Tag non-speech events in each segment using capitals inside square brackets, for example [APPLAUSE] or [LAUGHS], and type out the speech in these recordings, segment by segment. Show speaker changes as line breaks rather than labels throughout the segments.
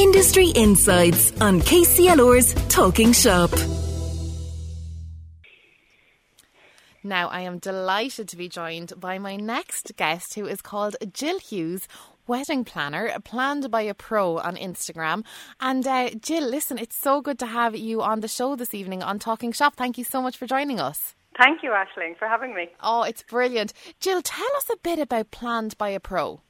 Industry Insights on KCLR's Talking Shop.
Now, I am delighted to be joined by my next guest, who is called Jill Hughes, wedding planner, planned by a pro on Instagram. And uh, Jill, listen, it's so good to have you on the show this evening on Talking Shop. Thank you so much for joining us.
Thank you, Ashling, for having me.
Oh, it's brilliant. Jill, tell us a bit about Planned by a Pro.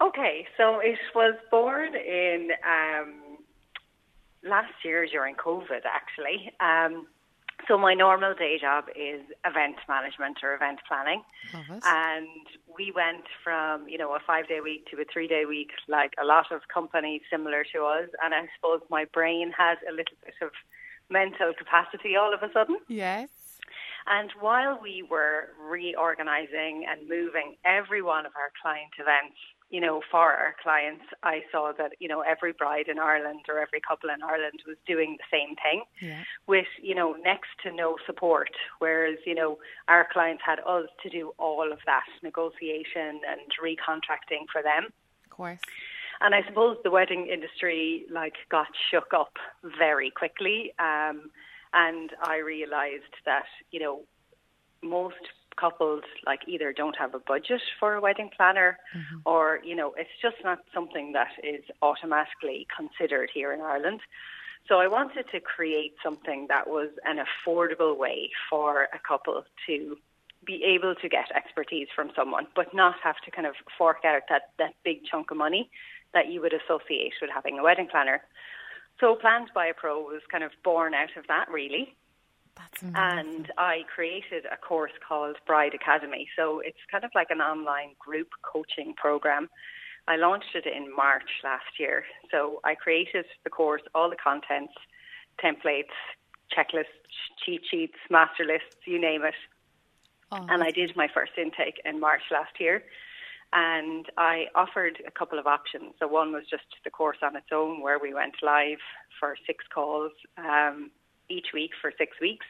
Okay, so it was born in um, last year during COVID, actually. Um, so my normal day job is event management or event planning. And we went from, you know, a five day week to a three day week, like a lot of companies similar to us. And I suppose my brain has a little bit of mental capacity all of a sudden.
Yes.
And while we were reorganizing and moving every one of our client events you know, for our clients, I saw that, you know, every bride in Ireland or every couple in Ireland was doing the same thing
yeah.
with, you know, next to no support. Whereas, you know, our clients had us to do all of that negotiation and recontracting for them.
Of course.
And I suppose the wedding industry like got shook up very quickly. Um, and I realized that, you know, most couples like either don't have a budget for a wedding planner mm-hmm. or you know it's just not something that is automatically considered here in Ireland. So I wanted to create something that was an affordable way for a couple to be able to get expertise from someone but not have to kind of fork out that that big chunk of money that you would associate with having a wedding planner. So planned by a pro was kind of born out of that really and I created a course called Bride Academy. So it's kind of like an online group coaching program. I launched it in March last year. So I created the course, all the contents, templates, checklists, cheat sheets, master lists, you name it. Oh. And I did my first intake in March last year. And I offered a couple of options. So one was just the course on its own, where we went live for six calls. Um, each week for six weeks.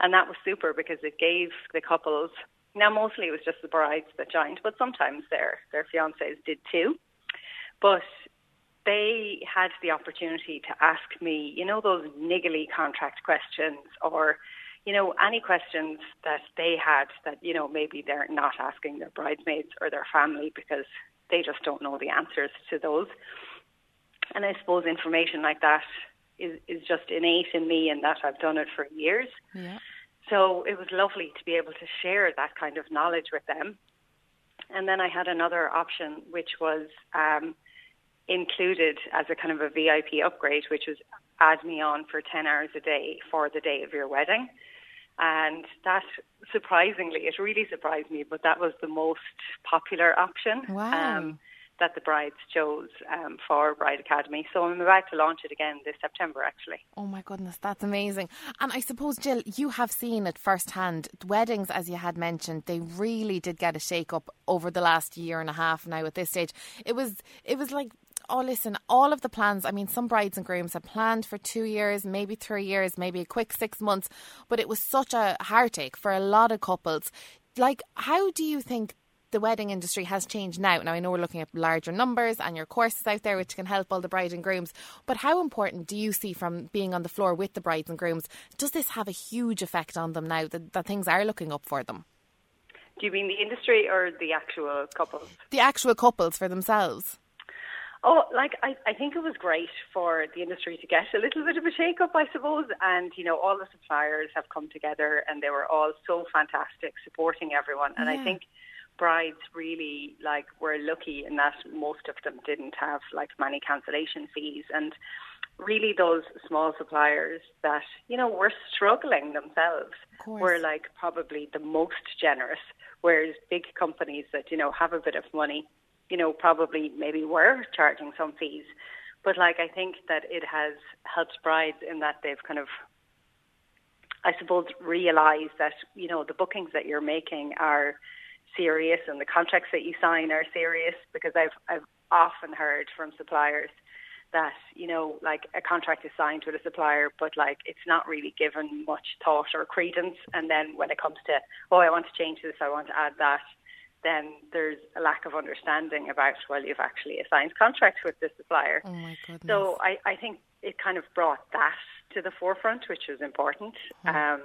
And that was super because it gave the couples, now mostly it was just the brides that joined, but sometimes their, their fiancés did too. But they had the opportunity to ask me, you know, those niggly contract questions or, you know, any questions that they had that, you know, maybe they're not asking their bridesmaids or their family because they just don't know the answers to those. And I suppose information like that is, is just innate in me and that I've done it for years.
Yeah.
So it was lovely to be able to share that kind of knowledge with them. And then I had another option, which was um, included as a kind of a VIP upgrade, which was add me on for 10 hours a day for the day of your wedding. And that surprisingly, it really surprised me, but that was the most popular option.
Wow.
Um, that the brides chose um, for Bride Academy. So I'm about to launch it again this September, actually.
Oh my goodness, that's amazing! And I suppose, Jill, you have seen it firsthand. Weddings, as you had mentioned, they really did get a shake up over the last year and a half. Now at this stage, it was it was like oh, listen, all of the plans, I mean, some brides and grooms had planned for two years, maybe three years, maybe a quick six months, but it was such a heartache for a lot of couples. Like, how do you think the wedding industry has changed now. Now, I know we're looking at larger numbers and your courses out there, which can help all the bride and grooms. But how important do you see from being on the floor with the brides and grooms? Does this have a huge effect on them now that, that things are looking up for them?
Do you mean the industry or the actual couples?
The actual couples for themselves.
Oh, like I, I think it was great for the industry to get a little bit of a shake up, I suppose. And, you know, all the suppliers have come together and they were all so fantastic supporting everyone. And
yeah.
I think brides really like were lucky in that most of them didn't have like many cancellation fees. And really those small suppliers that you know were struggling themselves were like probably the most generous whereas big companies that you know have a bit of money you know probably maybe were charging some fees. But like I think that it has helped brides in that they've kind of I suppose realized that you know the bookings that you're making are serious and the contracts that you sign are serious because I've I've often heard from suppliers that you know like a contract is signed with a supplier but like it's not really given much thought or credence and then when it comes to oh I want to change this I want to add that then there's a lack of understanding about well, you've actually a signed contract with the supplier.
Oh my goodness!
So I, I think it kind of brought that to the forefront, which was important. Oh. Um,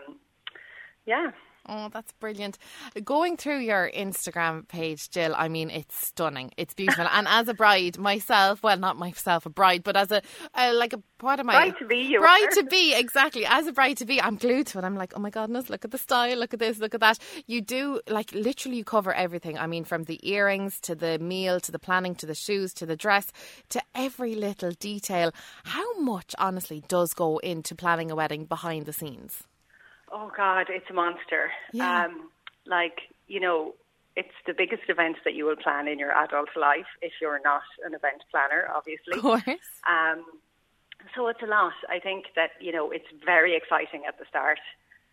yeah.
Oh, that's brilliant. Going through your Instagram page, Jill, I mean, it's stunning. It's beautiful. [LAUGHS] and as a bride myself, well, not myself a bride, but as a, uh, like a, what am
I? Bride to be,
Bride to be, exactly. As a bride to be, I'm glued to it. I'm like, oh my goodness, look at the style, look at this, look at that. You do, like, literally you cover everything. I mean, from the earrings to the meal to the planning to the shoes to the dress to every little detail. How much, honestly, does go into planning a wedding behind the scenes?
Oh God, it's a monster.
Yeah.
Um, like you know, it's the biggest event that you will plan in your adult life if you're not an event planner, obviously.
Of course.
Um, so it's a lot. I think that you know it's very exciting at the start,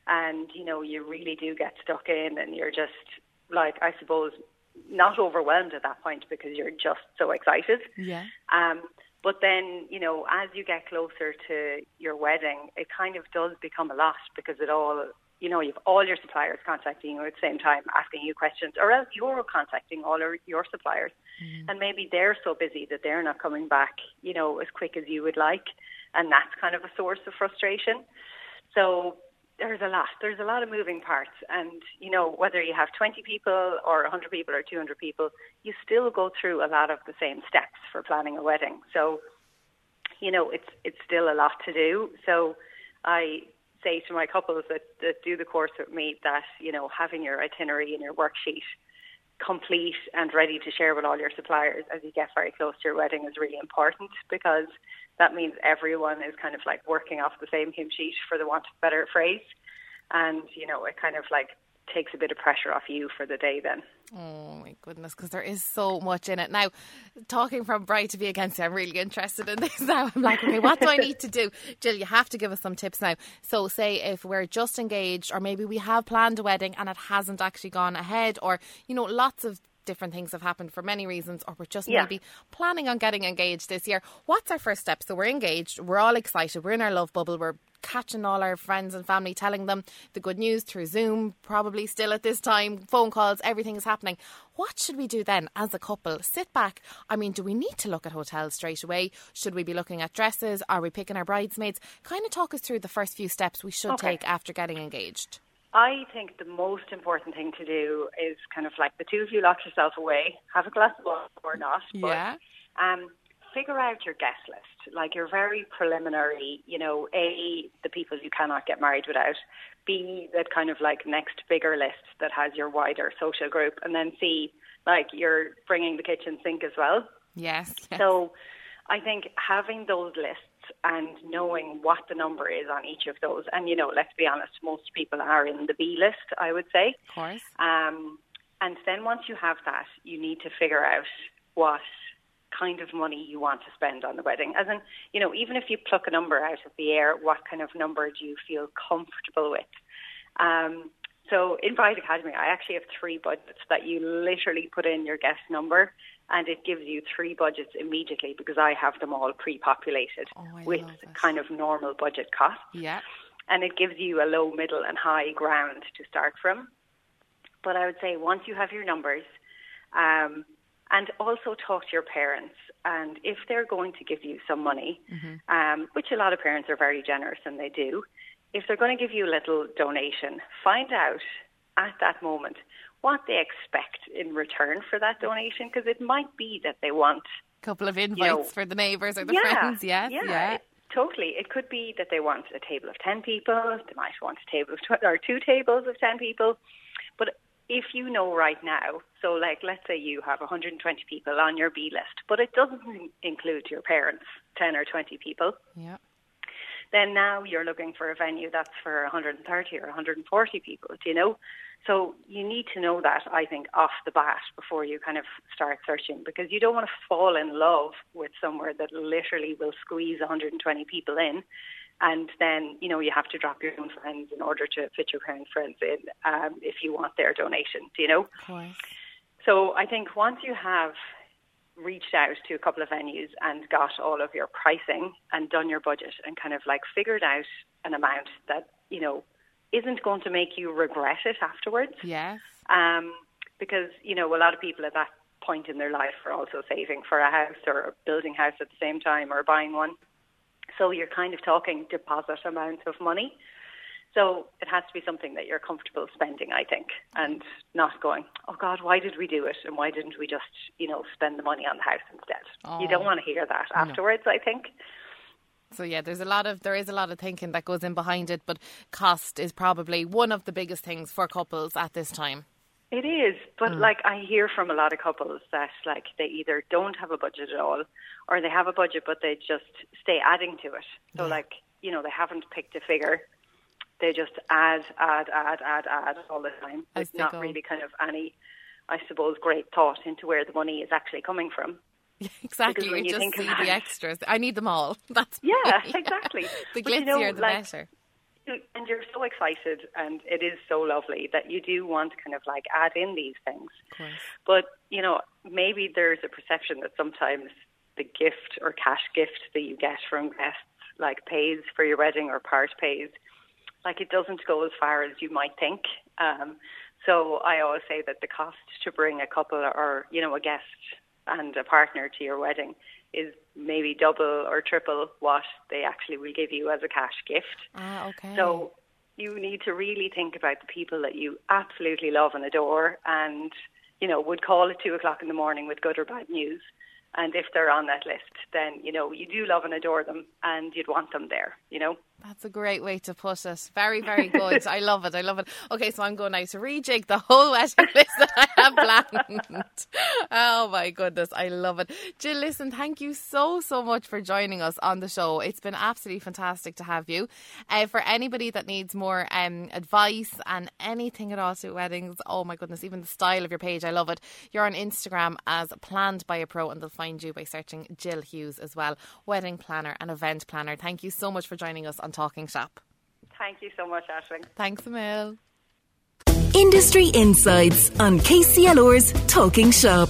and you know you really do get stuck in, and you're just like I suppose not overwhelmed at that point because you're just so excited.
Yeah.
Um, but then, you know, as you get closer to your wedding, it kind of does become a lot because it all, you know, you've all your suppliers contacting you at the same time, asking you questions, or else you're contacting all your suppliers. Mm. And maybe they're so busy that they're not coming back, you know, as quick as you would like. And that's kind of a source of frustration. So there's a lot. There's a lot of moving parts, and you know whether you have 20 people or 100 people or 200 people, you still go through a lot of the same steps for planning a wedding. So, you know, it's it's still a lot to do. So, I say to my couples that, that do the course with me that you know having your itinerary and your worksheet complete and ready to share with all your suppliers as you get very close to your wedding is really important because that means everyone is kind of like working off the same hymn sheet for the want of a better phrase. And, you know, it kind of like takes a bit of pressure off you for the day then.
Oh my goodness, because there is so much in it. Now, talking from bride to be against I'm really interested in [LAUGHS] this now. I'm like, okay, what do I need to do? [LAUGHS] Jill, you have to give us some tips now. So, say if we're just engaged, or maybe we have planned a wedding and it hasn't actually gone ahead, or, you know, lots of different things have happened for many reasons, or we're just yeah. maybe planning on getting engaged this year. What's our first step? So we're engaged, we're all excited, we're in our love bubble, we're catching all our friends and family, telling them the good news through Zoom, probably still at this time, phone calls, everything is happening. What should we do then as a couple? Sit back. I mean, do we need to look at hotels straight away? Should we be looking at dresses? Are we picking our bridesmaids? Kind of talk us through the first few steps we should okay. take after getting engaged.
I think the most important thing to do is kind of like the two of you lock yourself away, have a glass of wine or not.
But, yeah.
Um, figure out your guest list, like your very preliminary, you know, A, the people you cannot get married without, B, that kind of like next bigger list that has your wider social group, and then C, like you're bringing the kitchen sink as well.
Yes. yes.
So I think having those lists and knowing what the number is on each of those. And, you know, let's be honest, most people are in the B list, I would say.
Of course.
Um, and then once you have that, you need to figure out what kind of money you want to spend on the wedding. As in, you know, even if you pluck a number out of the air, what kind of number do you feel comfortable with? Um, so in Bride Academy, I actually have three budgets that you literally put in your guest number and it gives you three budgets immediately because I have them all pre-populated
oh,
with kind of normal budget costs.
Yeah.
And it gives you a low, middle and high ground to start from. But I would say once you have your numbers, um, and also talk to your parents. And if they're going to give you some money, mm-hmm. um, which a lot of parents are very generous and they do, if they're going to give you a little donation, find out at that moment what they expect in return for that donation because it might be that they want
a couple of invites you know, for the neighbours or the
yeah,
friends. Yes,
yeah,
yeah.
It, totally. It could be that they want a table of 10 people, they might want a table of tw- or two tables of 10 people. But if you know right now, so like let's say you have 120 people on your B list, but it doesn't include your parents, 10 or 20 people.
Yeah.
Then now you're looking for a venue that's for 130 or 140 people, do you know? So you need to know that, I think, off the bat before you kind of start searching because you don't want to fall in love with somewhere that literally will squeeze 120 people in. And then, you know, you have to drop your own friends in order to fit your parents' friends in um, if you want their donation, do you know? So I think once you have reached out to a couple of venues and got all of your pricing and done your budget and kind of like figured out an amount that, you know, isn't going to make you regret it afterwards.
Yes.
Um, because you know a lot of people at that point in their life are also saving for a house or building house at the same time or buying one. So you're kind of talking deposit amounts of money. So it has to be something that you're comfortable spending, I think, and not going, oh God, why did we do it? And why didn't we just, you know, spend the money on the house instead? Oh, you don't oh. want to hear that afterwards, no. I think.
So yeah, there's a lot of there is a lot of thinking that goes in behind it, but cost is probably one of the biggest things for couples at this time.
It is, but mm. like I hear from a lot of couples that like they either don't have a budget at all, or they have a budget but they just stay adding to it. So yeah. like you know they haven't picked a figure, they just add, add, add, add, add all the time. It's not go. really kind of any, I suppose, great thought into where the money is actually coming from. [LAUGHS]
Yeah, exactly. You, you just see the extras. I need them all. [LAUGHS] That's
yeah, exactly. [LAUGHS]
the glitzier, you know, the like, better
and you're so excited and it is so lovely that you do want to kind of like add in these things. But, you know, maybe there's a perception that sometimes the gift or cash gift that you get from guests like pays for your wedding or part pays, like it doesn't go as far as you might think. Um, so I always say that the cost to bring a couple or, you know, a guest and a partner to your wedding is maybe double or triple what they actually will give you as a cash gift.
Ah, okay.
So you need to really think about the people that you absolutely love and adore and, you know, would call at two o'clock in the morning with good or bad news. And if they're on that list, then, you know, you do love and adore them and you'd want them there, you know?
That's a great way to put it. Very, very good. I love it. I love it. Okay, so I'm going now to rejig the whole wedding [LAUGHS] list that I have planned. oh my goodness, I love it. Jill, listen, thank you so, so much for joining us on the show. It's been absolutely fantastic to have you. Uh, for anybody that needs more um, advice and anything at all to weddings, oh my goodness, even the style of your page, I love it. You're on Instagram as Planned by a Pro, and they'll find you by searching Jill Hughes as well, wedding planner and event planner. Thank you so much for joining us on Talking Shop.
Thank you so much, Ashling.
Thanks, Emil.
Industry Insights on KCLR's Talking Shop.